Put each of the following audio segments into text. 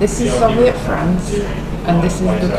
This is Soviet France, and this is Duck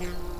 now.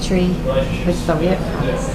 tree with Soviet fans.